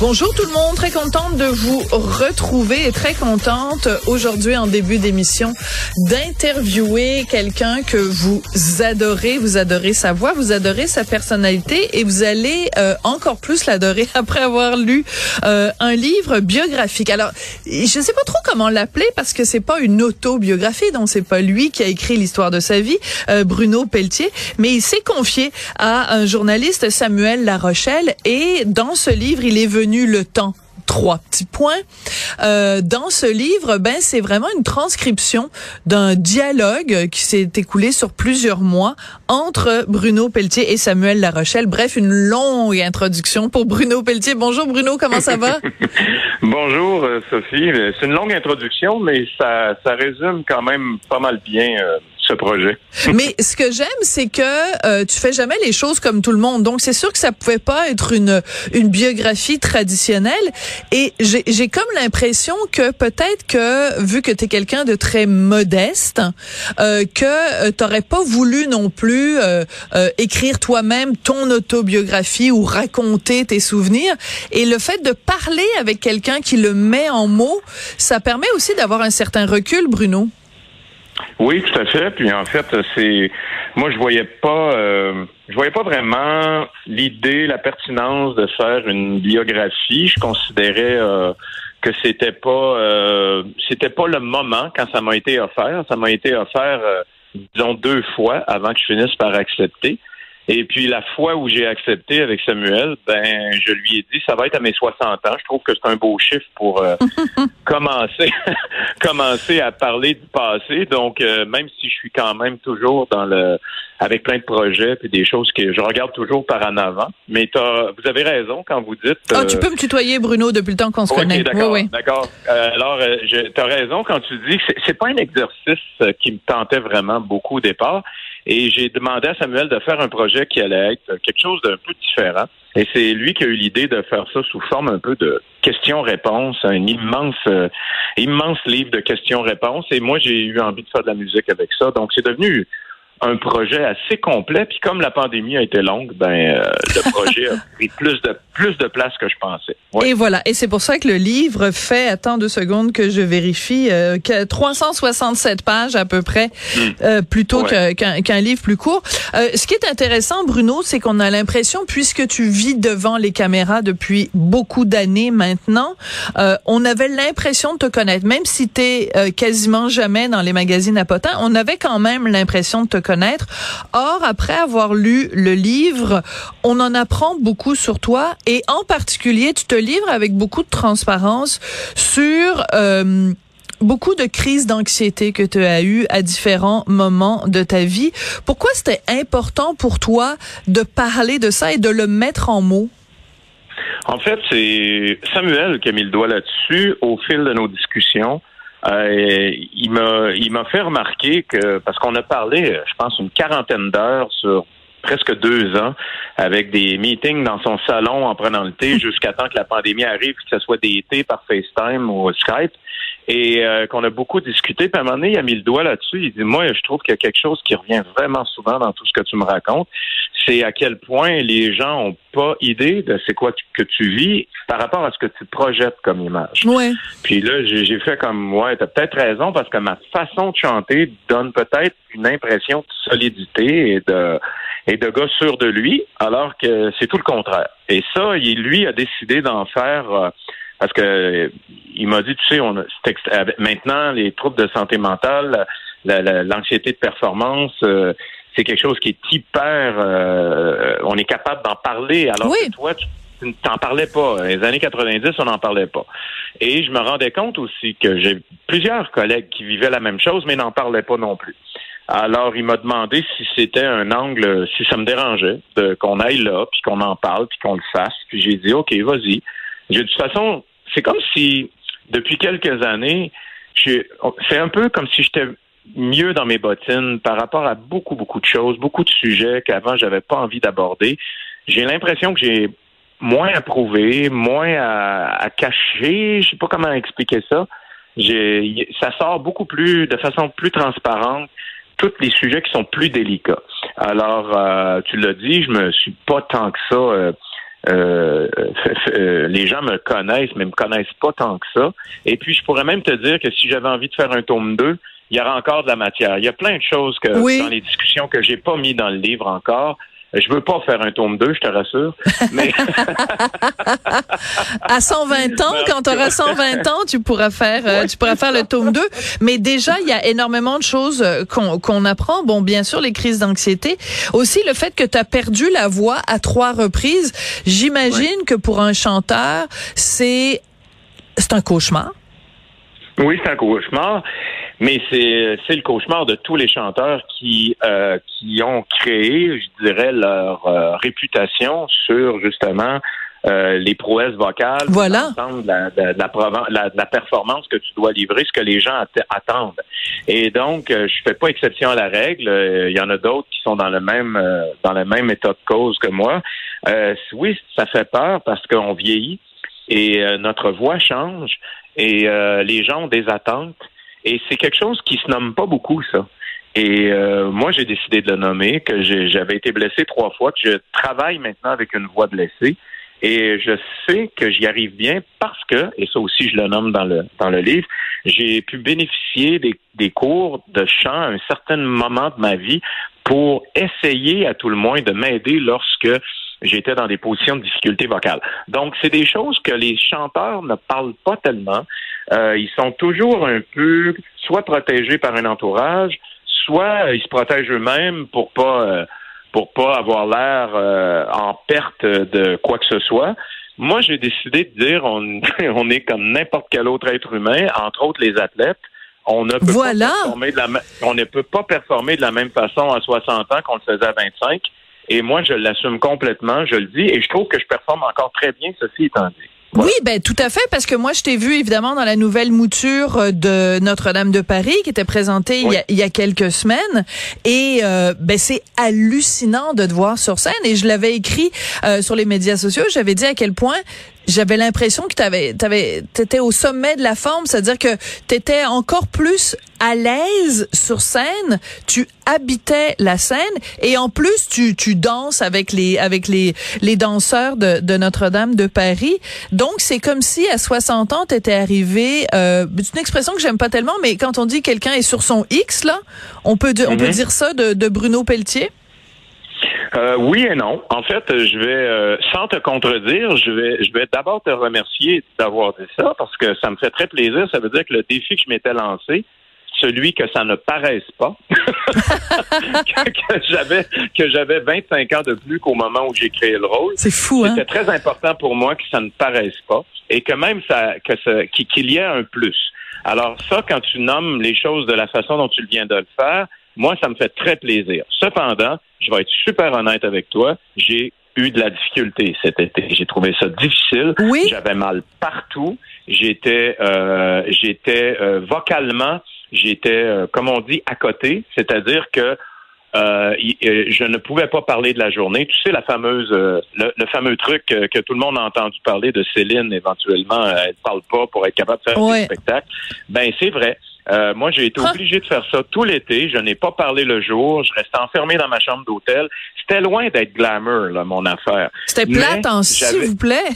Bonjour tout le monde, très contente de vous retrouver et très contente aujourd'hui en début d'émission d'interviewer quelqu'un que vous adorez, vous adorez sa voix, vous adorez sa personnalité et vous allez euh, encore plus l'adorer après avoir lu euh, un livre biographique. Alors, je sais pas trop comment l'appeler parce que c'est pas une autobiographie, donc c'est pas lui qui a écrit l'histoire de sa vie, euh, Bruno Pelletier, mais il s'est confié à un journaliste Samuel Larochelle et dans ce livre, il est venu le temps trois petits points. Euh, dans ce livre, ben c'est vraiment une transcription d'un dialogue qui s'est écoulé sur plusieurs mois entre Bruno Pelletier et Samuel Larochelle. Bref, une longue introduction pour Bruno Pelletier. Bonjour Bruno, comment ça va? Bonjour euh, Sophie. C'est une longue introduction, mais ça, résume quand même pas mal bien euh, Mais ce que j'aime, c'est que euh, tu fais jamais les choses comme tout le monde. Donc c'est sûr que ça pouvait pas être une une biographie traditionnelle. Et j'ai j'ai comme l'impression que peut-être que vu que tu es quelqu'un de très modeste, euh, que euh, t'aurais pas voulu non plus euh, euh, écrire toi-même ton autobiographie ou raconter tes souvenirs. Et le fait de parler avec quelqu'un qui le met en mots, ça permet aussi d'avoir un certain recul, Bruno. Oui, tout à fait. Puis en fait, c'est moi je voyais pas euh, je voyais pas vraiment l'idée, la pertinence de faire une biographie. Je considérais euh, que c'était pas euh, c'était pas le moment quand ça m'a été offert. Ça m'a été offert euh, disons deux fois avant que je finisse par accepter. Et puis la fois où j'ai accepté avec Samuel, ben je lui ai dit ça va être à mes 60 ans. Je trouve que c'est un beau chiffre pour euh, commencer commencer à parler du passé. Donc euh, même si je suis quand même toujours dans le avec plein de projets et des choses que je regarde toujours par en avant. Mais t'as- vous avez raison quand vous dites. Ah, tu euh, peux me tutoyer, Bruno, depuis le temps qu'on se connaît. d'accord, Oui, oui. d'accord. Euh, alors, euh, tu as raison quand tu dis que c'est- pas un exercice qui me tentait vraiment beaucoup au départ. Et j'ai demandé à Samuel de faire un projet qui allait être quelque chose d'un peu différent. Et c'est lui qui a eu l'idée de faire ça sous forme un peu de questions-réponses, un immense, euh, immense livre de questions-réponses. Et moi, j'ai eu envie de faire de la musique avec ça. Donc, c'est devenu un projet assez complet. Puis comme la pandémie a été longue, ben euh, le projet a pris plus de plus de place que je pensais. Ouais. Et voilà. Et c'est pour ça que le livre fait, attends deux secondes que je vérifie, euh, que 367 pages à peu près, euh, plutôt Hmm. Ouais. qu'un qu'un livre plus court. Euh, ce qui est intéressant, Bruno, c'est qu'on a l'impression, puisque tu vis devant les caméras depuis beaucoup d'années maintenant, euh, on avait l'impression de te connaître. Même si tu es quasiment jamais dans les magazines à potins, on avait quand même l'impression de te connaître. Or, après avoir lu le livre, on en apprend beaucoup sur toi et en particulier, tu te livres avec beaucoup de transparence sur... euh, beaucoup de crises d'anxiété que tu as eues à différents moments de ta vie. Pourquoi c'était important pour toi de parler de ça et de le mettre en mots? En fait, c'est Samuel qui a mis le doigt là-dessus au fil de nos discussions. Euh, il m'a il m'a fait remarquer que parce qu'on a parlé, je pense, une quarantaine d'heures sur presque deux ans avec des meetings dans son salon en prenant le thé jusqu'à temps que la pandémie arrive, que ce soit des thés par FaceTime ou Skype et euh, qu'on a beaucoup discuté. Puis à un moment donné, il a mis le doigt là-dessus. Il dit, moi, je trouve qu'il y a quelque chose qui revient vraiment souvent dans tout ce que tu me racontes. C'est à quel point les gens ont pas idée de c'est quoi que tu vis par rapport à ce que tu projettes comme image. Ouais. Puis là, j'ai fait comme, ouais, t'as peut-être raison parce que ma façon de chanter donne peut-être une impression de solidité et de et de gars sûr de lui, alors que c'est tout le contraire. Et ça, il, lui a décidé d'en faire euh, parce que il m'a dit, tu sais, on a, maintenant les troubles de santé mentale, l'anxiété de performance, euh, c'est quelque chose qui est hyper. Euh, on est capable d'en parler, alors que toi, tu t'en parlais pas. Les années 90, on n'en parlait pas. Et je me rendais compte aussi que j'ai plusieurs collègues qui vivaient la même chose, mais n'en parlaient pas non plus. Alors, il m'a demandé si c'était un angle, si ça me dérangeait, qu'on aille là, puis qu'on en parle, puis qu'on le fasse. Puis j'ai dit, OK, vas-y. De toute façon, c'est comme si, depuis quelques années, c'est un peu comme si j'étais mieux dans mes bottines par rapport à beaucoup, beaucoup de choses, beaucoup de sujets qu'avant j'avais pas envie d'aborder. J'ai l'impression que j'ai moins à prouver, moins à, à cacher. Je sais pas comment expliquer ça. Ça sort beaucoup plus, de façon plus transparente, tous les sujets qui sont plus délicats. Alors, euh, tu l'as dit, je me suis pas tant que ça. Euh, euh, euh, les gens me connaissent, mais me connaissent pas tant que ça. Et puis, je pourrais même te dire que si j'avais envie de faire un tome 2, il y aura encore de la matière. Il y a plein de choses que dans les discussions que j'ai pas mis dans le livre encore. Je veux pas faire un tome 2, je te rassure. Mais à 120 ans, quand tu auras 120 ans, tu pourras faire euh, tu pourras faire le tome 2, mais déjà il y a énormément de choses euh, qu'on apprend. Bon, bien sûr les crises d'anxiété, aussi le fait que tu as perdu la voix à trois reprises. J'imagine que pour un chanteur, c'est c'est un cauchemar. Oui, c'est un cauchemar. Mais c'est c'est le cauchemar de tous les chanteurs qui euh, qui ont créé, je dirais, leur euh, réputation sur justement euh, les prouesses vocales, voilà. de la, de, la, la, performance que tu dois livrer, ce que les gens attendent. Et donc, je fais pas exception à la règle. Il y en a d'autres qui sont dans le même dans le même état de cause que moi. oui, ça fait peur parce qu'on vieillit et notre voix change et les gens ont des attentes. Et c'est quelque chose qui se nomme pas beaucoup, ça. Et euh, moi, j'ai décidé de le nommer, que j'avais été blessé trois fois, que je travaille maintenant avec une voix blessée. Et je sais que j'y arrive bien parce que, et ça aussi je le nomme dans le dans le livre, j'ai pu bénéficier des, des cours de chant à un certain moment de ma vie pour essayer à tout le moins de m'aider lorsque j'étais dans des positions de difficulté vocale. Donc, c'est des choses que les chanteurs ne parlent pas tellement. Euh, ils sont toujours un peu soit protégés par un entourage, soit ils se protègent eux-mêmes pour pas euh, pour pas avoir l'air euh, en perte de quoi que ce soit. Moi, j'ai décidé de dire on, on est comme n'importe quel autre être humain, entre autres les athlètes. On ne, peut pas performer de la, on ne peut pas performer de la même façon à 60 ans qu'on le faisait à 25. Et moi, je l'assume complètement, je le dis, et je trouve que je performe encore très bien, ceci étant dit. Oui, ben tout à fait, parce que moi je t'ai vu évidemment dans la nouvelle mouture euh, de Notre-Dame de Paris qui était présentée il, y a, quelques semaines, et euh, ben c'est hallucinant de te voir sur scène. Et je l'avais écrit euh, sur les médias sociaux, j'avais dit à quel point j'avais l'impression que tu t'avais, t'étais au sommet de la forme, c'est-à-dire que t'étais encore plus à l'aise sur scène, tu habitais la scène et en plus tu, tu danses avec les avec les les danseurs de, de Notre-Dame de Paris. Donc c'est comme si à 60 ans tu étais arrivé euh, c'est une expression que j'aime pas tellement mais quand on dit quelqu'un est sur son X là, on peut on peut mhm. dire ça de, de Bruno Pelletier? Euh, oui et non. En fait, je vais, euh, sans te contredire, je vais, je vais d'abord te remercier d'avoir dit ça parce que ça me fait très plaisir. Ça veut dire que le défi que je m'étais lancé, celui que ça ne paraisse pas, que, j'avais que j'avais 25 ans de plus qu'au moment où j'ai créé le rôle. C'est fou, hein? C'était très important pour moi que ça ne paraisse pas et que même ça, que ça, qu'il y ait un plus. Alors ça, quand tu nommes les choses de la façon dont tu viens de le faire, moi, ça me fait très plaisir. Cependant, je vais être super honnête avec toi, j'ai eu de la difficulté cet été. J'ai trouvé ça difficile. Oui. J'avais mal partout. J'étais, euh, j'étais euh, vocalement, j'étais, euh, comme on dit, à côté. C'est-à-dire que euh, je ne pouvais pas parler de la journée. Tu sais, la fameuse, le, le, fameux truc que tout le monde a entendu parler de Céline, éventuellement, elle ne parle pas pour être capable de faire un spectacle. Ben, c'est vrai. Euh, moi, j'ai été obligé de faire ça tout l'été. Je n'ai pas parlé le jour. Je restais enfermé dans ma chambre d'hôtel. C'était loin d'être glamour, là, mon affaire. C'était plate en s'il vous plaît.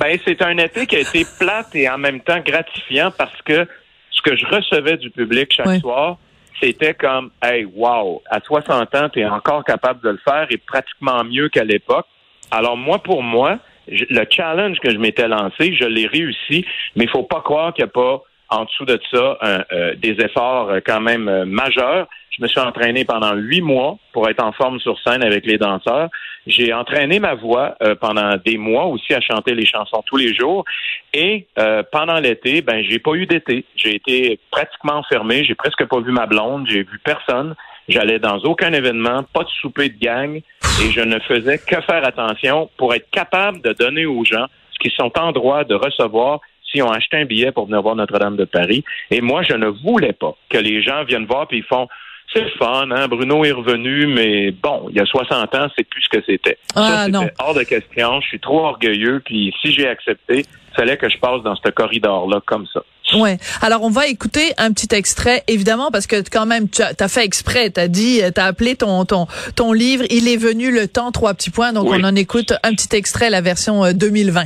Ben, c'est un été qui a été plate et en même temps gratifiant parce que ce que je recevais du public chaque soir, c'était comme, hey, wow, à 60 ans, tu es encore capable de le faire et pratiquement mieux qu'à l'époque. Alors, moi, pour moi, le challenge que je m'étais lancé, je l'ai réussi, mais il faut pas croire qu'il n'y a pas en dessous de ça euh, des efforts euh, quand même euh, majeurs. Je me suis entraîné pendant huit mois pour être en forme sur scène avec les danseurs. J'ai entraîné ma voix pendant des mois aussi à chanter les chansons tous les jours. Et pendant l'été, ben j'ai pas eu d'été. J'ai été pratiquement enfermé. J'ai presque pas vu ma blonde. J'ai vu personne. J'allais dans aucun événement, pas de souper de gang, et je ne faisais que faire attention pour être capable de donner aux gens ce qu'ils sont en droit de recevoir ont acheté un billet pour venir voir Notre-Dame de Paris. Et moi, je ne voulais pas que les gens viennent voir puis ils font c'est fun, hein? Bruno est revenu, mais bon, il y a 60 ans, c'est plus ce que c'était. Ah, ça, c'était hors de question. Je suis trop orgueilleux, puis si j'ai accepté, il fallait que je passe dans ce corridor-là comme ça. Ouais. Alors on va écouter un petit extrait, évidemment, parce que quand même tu as, fait exprès, t'as dit, t'as appelé ton ton ton livre. Il est venu le temps trois petits points, donc on en écoute un petit extrait, la version 2020.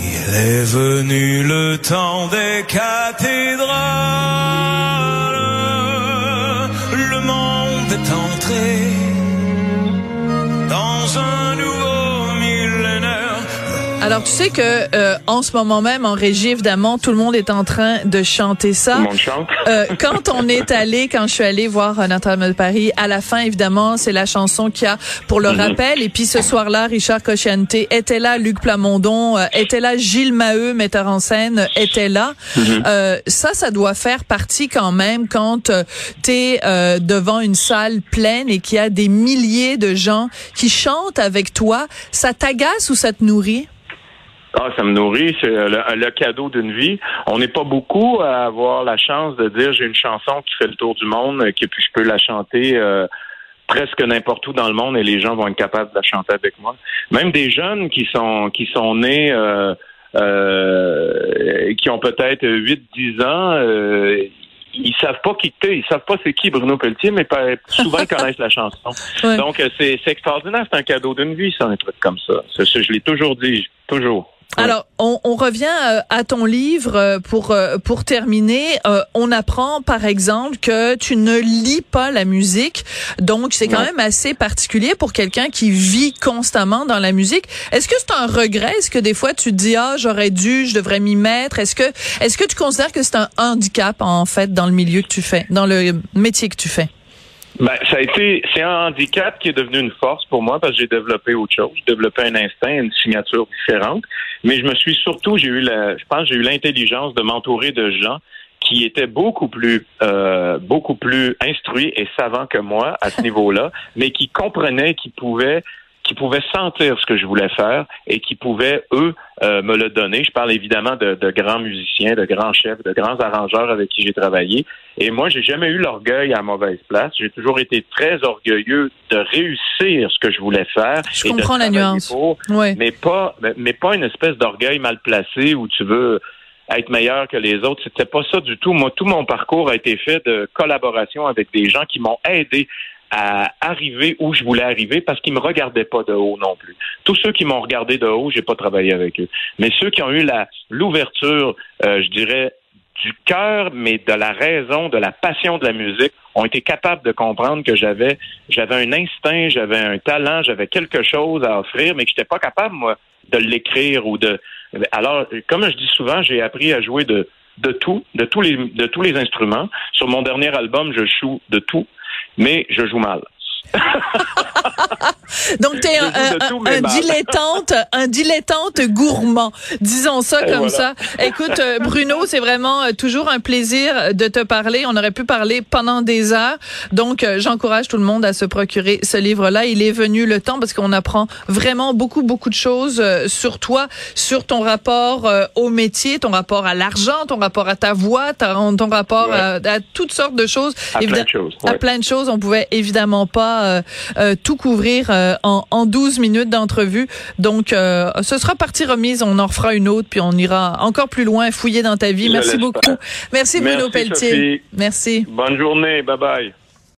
Il est venu le temps des cathédrales, Alors tu sais que euh, en ce moment même en régie évidemment tout le monde est en train de chanter ça. Tout le monde chante. Euh, quand on est allé, quand je suis allée voir Notre-Dame de Paris, à la fin évidemment c'est la chanson qu'il y a pour le mhm. rappel. Et puis ce soir-là, Richard Cocciante était là, Luc Plamondon euh, était là, Gilles Maheu, metteur en scène, était là. Mhm. ça, ça doit faire partie quand même quand tu es devant une salle pleine et qu'il y a des milliers de gens qui chantent avec toi. Ça t'agace ou ça te nourrit? Ah, ça me nourrit, c'est le, cadeau d'une vie. On n'est pas beaucoup à avoir la chance de dire j'ai une chanson qui fait le tour du monde, et puis je peux la chanter euh, presque n'importe où dans le monde et les gens vont être capables de la chanter avec moi. Même des jeunes qui sont qui sont nés euh, euh, qui ont peut-être 8-10 ans, ils savent pas qui t'es, ils savent pas c'est qui Bruno Pelletier, mais souvent ils connaissent la chanson. Donc c'est extraordinaire, c'est un cadeau d'une vie, ça, un truc comme ça. je l'ai toujours dit, toujours. Alors, on, revient euh, à ton livre euh, pour euh, pour terminer. on apprend, par exemple, que tu ne lis pas la musique, donc c'est quand même assez particulier pour quelqu'un qui vit constamment dans la musique. Est-ce que c'est un regret? Est-ce que des fois tu te dis ah j'aurais dû, je devrais m'y mettre? Est-ce que est-ce que tu considères que c'est un handicap en fait dans le milieu que tu fais, dans le métier que tu fais? Ben, ça a été, c'est un handicap qui est devenu une force pour moi parce que j'ai développé autre chose. J'ai développé un instinct, une signature différente. Mais je me suis surtout, j'ai eu la, je pense, j'ai eu l'intelligence de m'entourer de gens qui étaient beaucoup plus, euh, beaucoup plus instruits et savants que moi à ce niveau-là, mais qui comprenaient, qui pouvaient qui pouvaient sentir ce que je voulais faire et qui pouvaient, eux, euh, me le donner. Je parle évidemment de, grands musiciens, de grands chefs, de grands arrangeurs avec qui j'ai travaillé. Et moi, j'ai jamais eu l'orgueil à mauvaise place. J'ai toujours été très orgueilleux de réussir ce que je voulais faire. Je comprends la nuance. Mais pas, mais pas une espèce d'orgueil mal placé où tu veux être meilleur que les autres. C'était pas ça du tout. Moi, tout mon parcours a été fait de collaboration avec des gens qui m'ont aidé à arriver où je voulais arriver parce qu'ils me regardaient pas de haut non plus. Tous ceux qui m'ont regardé de haut, j'ai pas travaillé avec eux. Mais ceux qui ont eu la l'ouverture, euh, je dirais du cœur, mais de la raison, de la passion de la musique, ont été capables de comprendre que j'avais j'avais un instinct, j'avais un talent, j'avais quelque chose à offrir, mais que j'étais pas capable moi de l'écrire ou de. Alors, comme je dis souvent, j'ai appris à jouer de de tout, de tous les de tous les instruments. Sur mon dernier album, je joue de tout mais je joue mal. Donc, un, joue de un, dilettante, un dilettante gourmand. Disons ça Et comme voilà. ça. Écoute, euh, Bruno, c'est vraiment euh, toujours un plaisir de te parler. On aurait pu parler pendant des heures. Donc, euh, j'encourage tout le monde à se procurer ce livre-là. Il est venu le temps parce qu'on apprend vraiment beaucoup, beaucoup de choses sur toi, sur ton rapport au métier, ton rapport à l'argent, ton rapport à ta voix, ton rapport Ouais. à, à toutes sortes de choses. À plein de choses, À plein de choses. On pouvait évidemment pas euh, euh, tout couvrir euh, en, en 12 minutes d'entrevue. Donc, euh, ce sera partie remise. On en refera une autre, puis on ira encore plus loin, fouiller dans ta vie. Je Merci beaucoup. Merci Bruno Pelletier. Sophie. Merci. Bonne journée. Bye bye.